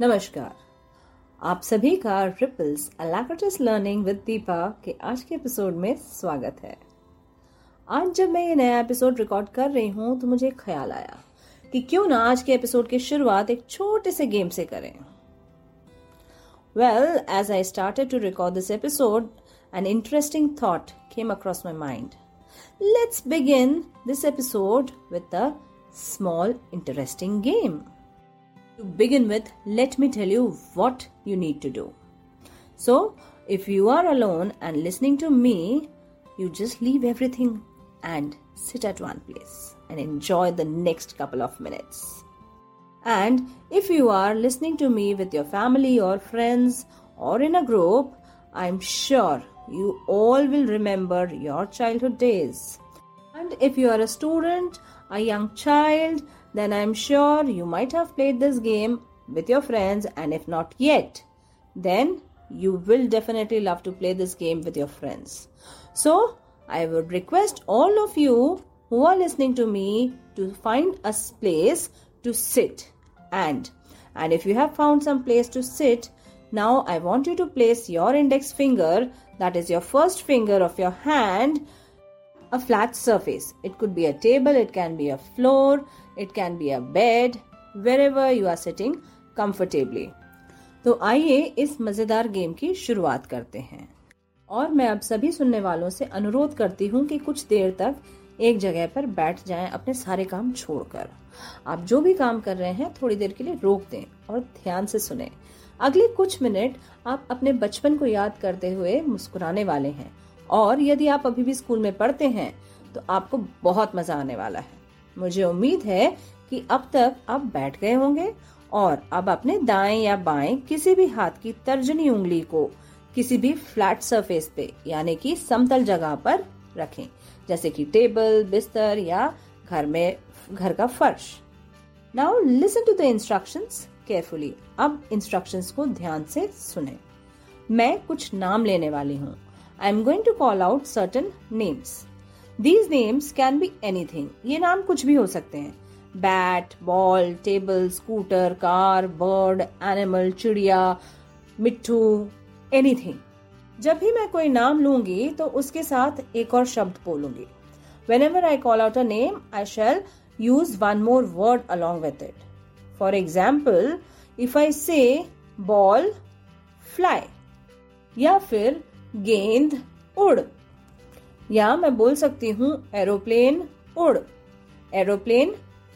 नमस्कार। आप सभी का रिपल्स अलाकटस लर्निंग विद दीपा के आज के एपिसोड में स्वागत है। आज जब मैं ये नया एपिसोड रिकॉर्ड कर रही हूँ तो मुझे ख्याल आया कि क्यों ना आज के एपिसोड की शुरुआत एक छोटे से गेम से करें। Well as I started to record this episode an interesting thought came across my mind let's begin this episode with a small interesting game. To begin with, let me tell you what you need to do. So, if you are alone and listening to me, you just leave everything and sit at one place and enjoy the next couple of minutes. And if you are listening to me with your family or friends or in a group, I'm sure you all will remember your childhood days. And if you are a student, a young child, then I'm sure you might have played this game with your friends, and if not yet, then you will definitely love to play this game with your friends. So, I would request all of you who are listening to me to find a place to sit and and if you have found some place to sit now i want you to place your index finger that is your first finger of your hand a flat surface. It could be a table, it can be a floor, it can be a bed, wherever you are sitting comfortably. तो आइए इस मज़ेदार game की शुरुआत करते हैं और मैं अब सभी सुनने वालों से अनुरोध करती हूँ कि कुछ देर तक एक जगह पर बैठ जाएँ अपने सारे काम छोड़कर आप जो भी काम कर रहे हैं थोड़ी देर के लिए रोक दें और ध्यान से सुने अगले कुछ मिनट आप अपने बचपन को याद करते हुए मुस्कुराने वाले हैं और यदि आप अभी भी स्कूल में पढ़ते हैं तो आपको बहुत मज़ा आने वाला है। मुझे उम्मीद है कि अब तक आप बैठ गए होंगे और अब अपने दाएँ या बाएँ किसी भी हाथ की तर्जनी उंगली को किसी भी फ्लैट सरफेस पे, यानी कि समतल जगह पर रखें, जैसे कि टेबल, बिस्तर या घर में, घर का फर्श। Now listen to the instructions carefully. अब इंस्ट्रक्शंस को ध्यान से सुने। मैं कुछ नाम लेने वाली हूँ। I am going to call out certain names these names can be anything ये नाम कुछ भी हो सकते हैं. Bat ball table scooter car bird animal चिड़िया, मिट्टू एनीथिंग जब भी मैं कोई नाम लूँगी तो उसके साथ एक और शब्द बोलूँगी. Whenever I call out a name I shall use one more word along with it for example if I say ball fly या फिर गेंद उड़। या मैं बोल सकती हूँ एरोप्लेन उड़। Aeroplane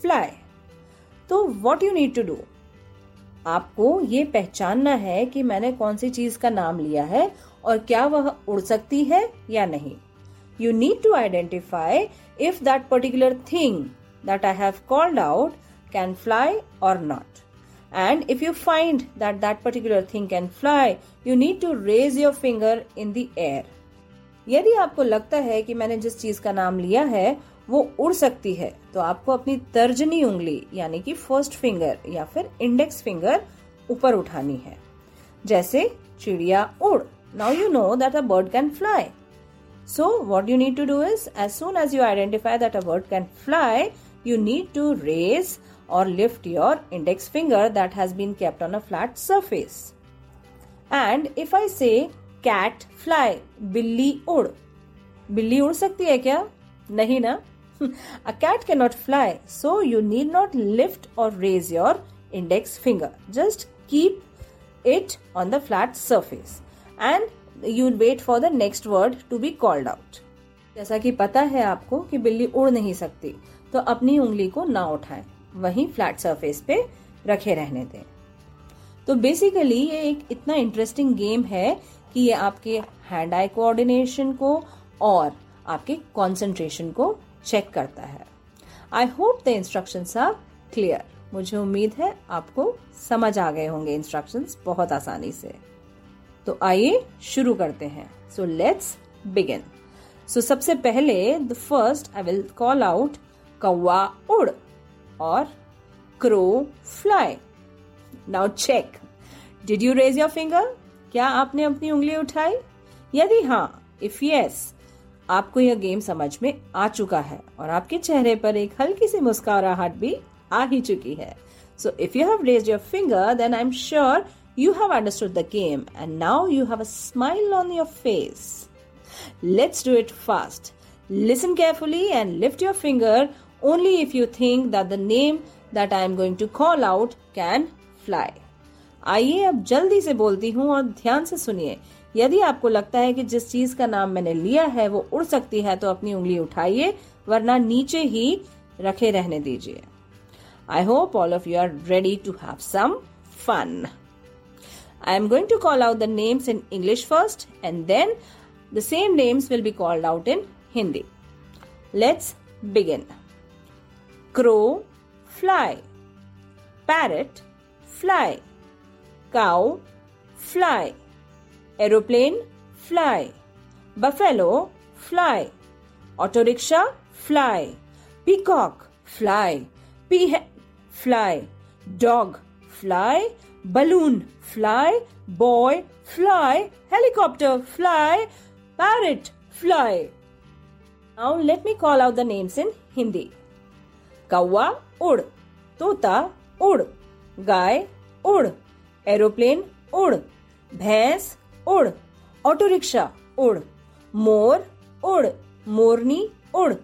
fly. तो what you need to do आपको ये पहचानना है कि मैंने कौन सी चीज़ का नाम लिया है और क्या वह उड़ सकती है या नहीं। You need to identify if that particular thing that I have called out can fly और not And if you find that that particular thing can fly, you need to raise your finger in the air. यदि आपको लगता है कि मैंने जिस चीज़ का नाम लिया है वो उड़ सकती है तो आपको अपनी तर्जनी उंगली यानी कि फ़र्स्ट फिंगर या फिर इंडेक्स फिंगर ऊपर उठानी है जैसे चिड़िया उड़ now you know that a bird can fly so what you need to do is as soon as you identify that a bird can fly you need to raise or lift your index finger that has been kept on a flat surface. And if I say cat fly, billi ud, billi उड़ सकती है क्या नहीं ना a cat cannot fly so you need not lift or raise your index finger just keep it on the flat surface and you wait for the next word to be called out जैसा कि पता है आपको कि बिल्ली उड़ नहीं सकती तो अपनी उंगली को ना उठाएँ वहीं फ्लैट सरफेस पे रखे रहने दें। तो बेसिकली ये एक इतना इंटरेस्टिंग गेम है कि ये आपके हैंड आई कोऑर्डिनेशन को और आपके कंसंट्रेशन को चेक करता है। I hope the instruction are clear मुझे उम्मीद है आपको समझ आ गए होंगे इंस्ट्रक्शन बहुत आसानी से। तो आइए शुरू करते हैं। सो लेट्स बिगिन सो सबसे पहले the first I will call out कौवा उड़। और crow fly now check did you raise your finger क्या आपने अपनी उंगली उठाई यदि हाँ इफ़ यस आपको यह गेम समझ में आ चुका है और आपके चेहरे पर एक हल्की सी मुस्कुराहट भी आ ही चुकी है So if you have raised your finger, then I'm sure you have understood the game and now you have a smile on your face. Let's do it fast. Listen carefully and lift your finger only if you think that the name that I am going to call out can fly. आइए अब जल्दी से बोलती हूँ और ध्यान से सुनिए। यदि आपको लगता है कि जिस चीज़ का नाम मैंने लिया है, वो उड़ सकती है तो अपनी उंगली उठाइए, वरना नीचे ही रखे रहने दीजिए। I hope all of you are ready to have some fun I am going to call out the names in English first and then the same names will be called out in Hindi let's begin crow fly. Parrot fly. Cow fly. Aeroplane fly. Buffalo fly. Auto rickshaw fly. Peacock fly. Peahen fly. Dog fly. Balloon fly. Boy fly. Helicopter fly. Parrot fly. Now let me call out the names in hindi. कौवा, उड़। तोता, उड़। गाय, उड़। Aeroplane, उड़। भैंस, उड़। Auto rickshaw उड़। मोर, उड़। मोरनी, उड़।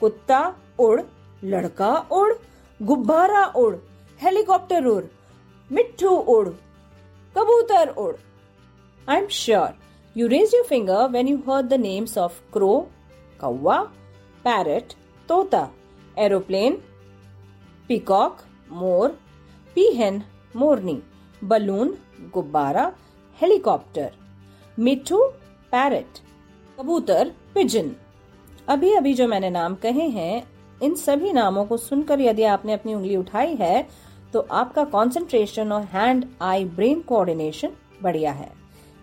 कुत्ता, उड़। लड़का, उड़। गुब्बारा, उड़। हेलीकॉप्टर, उड़। मिट्टू उड़। कबूतर, उड़। I am sure you raise your finger when you heard the names of crow कौवा पैरट तोता। एरोप्लेन, पिकॉक, मोर, पीहन, मोरनी, बलून, गुब्बारा, हेलीकॉप्टर, मिठू, पैरट, कबूतर, पिजन। अभी अभी जो मैंने नाम कहे हैं, इन सभी नामों को सुनकर यदि आपने अपनी उंगली उठाई है तो आपका कंसंट्रेशन और हैंड आई ब्रेन कोऑर्डिनेशन बढ़िया है।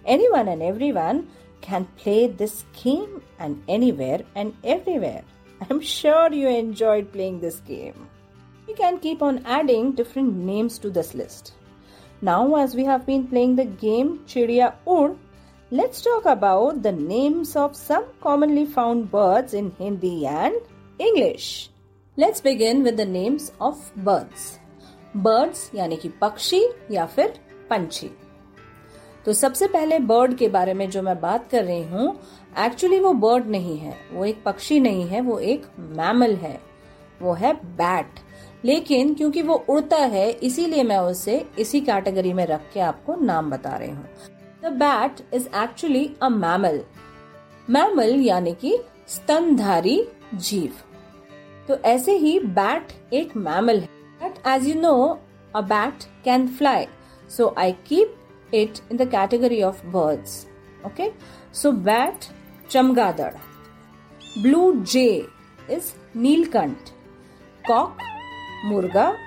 Anyone and everyone can play this game and anywhere and everywhere I am sure you enjoyed playing this game You can keep on adding different names to this list. Now, as we have been playing the game Chidiya Ud, Let's talk about the names of some commonly found birds in Hindi and English. Let's begin with the names of birds. Birds यानी कि पक्षी या फिर पंछी तो सबसे पहले bird के बारे में जो मैं बात कर रही हूँ एक्चुअली वो बर्ड नहीं है, वो एक पक्षी नहीं है, वो एक मैमल है, वो है बैट लेकिन क्योंकि वो उड़ता है, इसीलिए मैं उसे इसी कैटेगरी में रख के आपको नाम बता रही हूँ. The bat is actually a mammal mammal यानी कि स्तनधारी जीव. तो ऐसे ही बैट एक मैमल है. As you know a bat can fly so I keep it in the category of birds. Okay, so bat chamgadad, blue jay is neelkant, cock murga,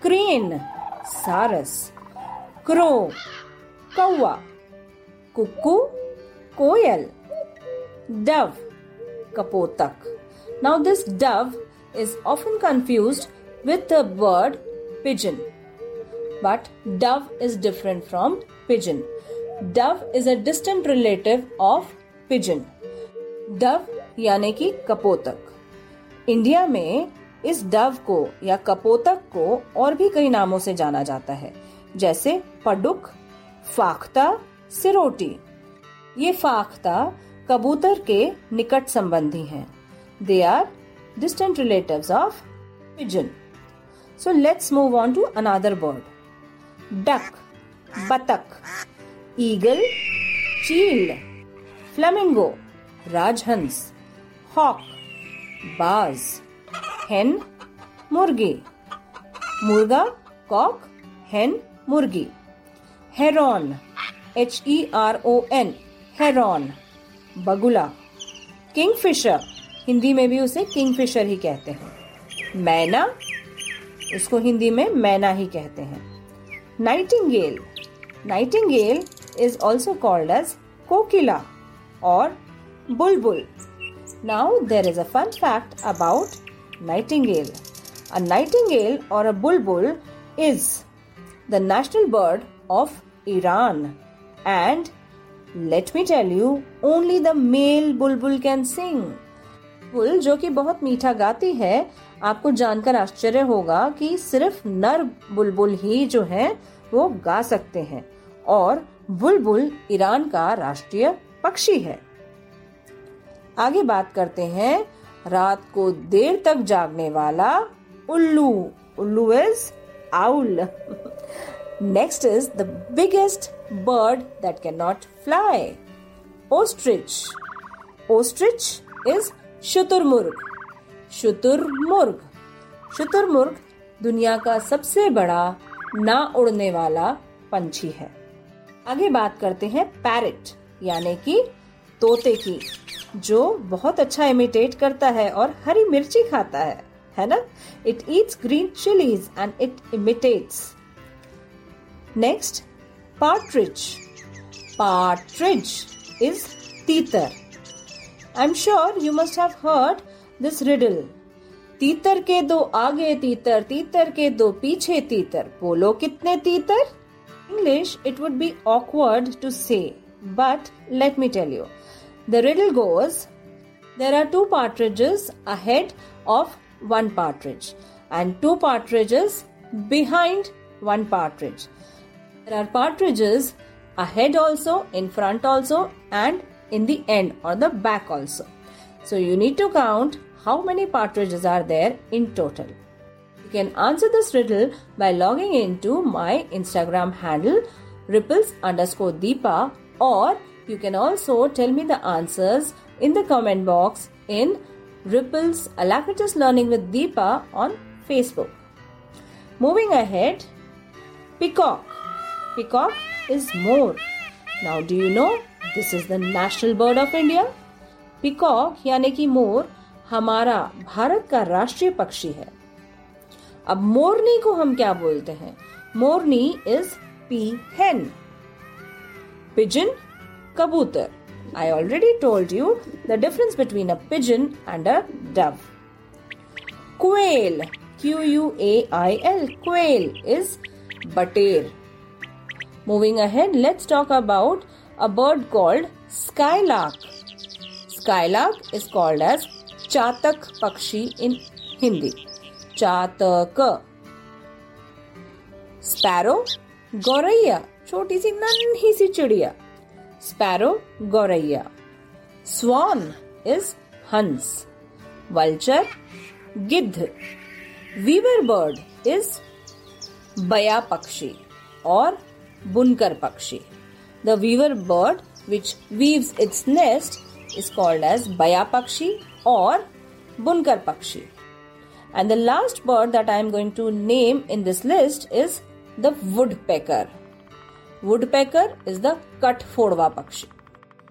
crane saras, crow kawa, cuckoo koel, dove kapotak. Now this dove is often confused with the bird pigeon. But dove is different from pigeon. Dove is a distant relative of pigeon. Dove, यानी कि कपोतक। India में इस Dove को या कपोतक को और भी कई नामों से जाना जाता है। जैसे पडुक, फाख्ता, सिरोटी। ये फाख्ता कबूतर के निकट संबंधी हैं। They are distant relatives of pigeon so let's move on to another bird duck बतक ईगल चील फ्लेमिंगो राजहंस हॉक बाज हेन मुर्गी मुर्गा कॉक हेन मुर्गी heron H E R O N heron बगुला किंगफिशर हिंदी में भी उसे किंगफिशर ही कहते हैं। मैना, उसको हिंदी में मैना ही कहते हैं। nightingale. Nightingale is also called as kokila or bulbul. Now there is a fun fact about nightingale. A nightingale or a bulbul is the national bird of Iran and let me tell you only the male bulbul can sing. बुल जो कि बहुत मीठा गाती है, आपको जानकर आश्चर्य होगा कि सिर्फ़ नर बुलबुल ही जो है, वो गा सकते हैं। और बुलबुल ईरान का राष्ट्रीय पक्षी है। आगे बात करते हैं, रात को देर तक जागने वाला उल्लू उल्लू is owl. Next is the biggest bird that can not fly ostrich ostrich is शुतुरमुर्ग शुतुरमुर्ग शुतुरमुर्ग दुनिया का सबसे बड़ा ना उड़ने वाला पंछी है। आगे बात करते हैं पैरेट, यानी कि तोते की, जो बहुत अच्छा इमिटेट करता है और हरी मिर्ची खाता है है ना? It eats green chillies and it imitates next partridge partridge is तीतर I am sure you must have heard this riddle तीतर के दो आगे तीतर तीतर के दो पीछे तीतर बोलो कितने तीतर English, it would be awkward to say, but let me tell you. The riddle goes there are two partridges ahead of one partridge, and two partridges behind one partridge. There are partridges ahead also, in front also, and in the end or the back also. So you need to count how many partridges are there in total. You can answer this riddle by logging into my Instagram handle ripples underscore deepa or you can also tell me the answers in the comment box in Ripples Alacritus Learning with Deepa on Facebook. Moving ahead, peacock. Peacock is more. Now, do you know this is the national bird of India? Peacock, यानी कि मोर, हमारा भारत का राष्ट्रीय पक्षी है। अब मोरनी को हम क्या बोलते हैं? मोरनी इज़ पी हेन पिजन कबूतर। I already told you the difference between a pigeon and a dove quail Q U A I L quail is बटेर moving ahead let's talk about a bird called skylark skylark is called as चातक पक्षी इन Hindi चातक sparrow गौरैया छोटी सी नन्ही सी चिड़िया sparrow गौरैया swan is हंस vulture गिद्ध weaver bird is बया पक्षी और बुनकर पक्षी The weaver bird which weaves its nest is called as Bayapakshi or Bunkar Pakshi. And the last bird that I am going to name in this list is the woodpecker. Woodpecker is the Kathfodwa Pakshi.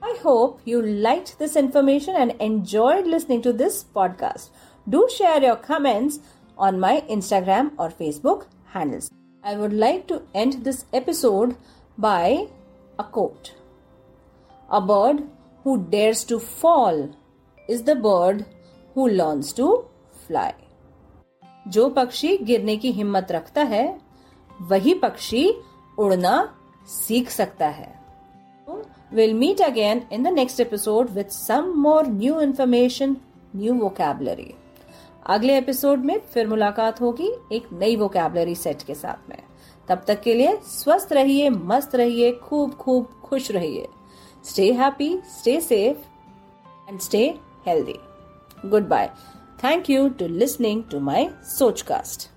I hope you liked this information and enjoyed listening to this podcast. Do share your comments on my Instagram or Facebook handles. I would like to end this episode by a quote. A bird who dares to fall is the bird who learns to fly. जो पक्षी गिरने की हिम्मत रखता है, वही पक्षी उड़ना सीख सकता है will meet again in the next episode with some more new information new vocabulary अगले एपिसोड में फिर मुलाकात होगी एक नई वोकेबलरी सेट के साथ में तब तक के लिए स्वस्थ रहिए, मस्त रहिए, खूब खूब खुश रहिए। Stay happy stay safe and stay healthy goodbye thank you to listening to my Soch Sochcast.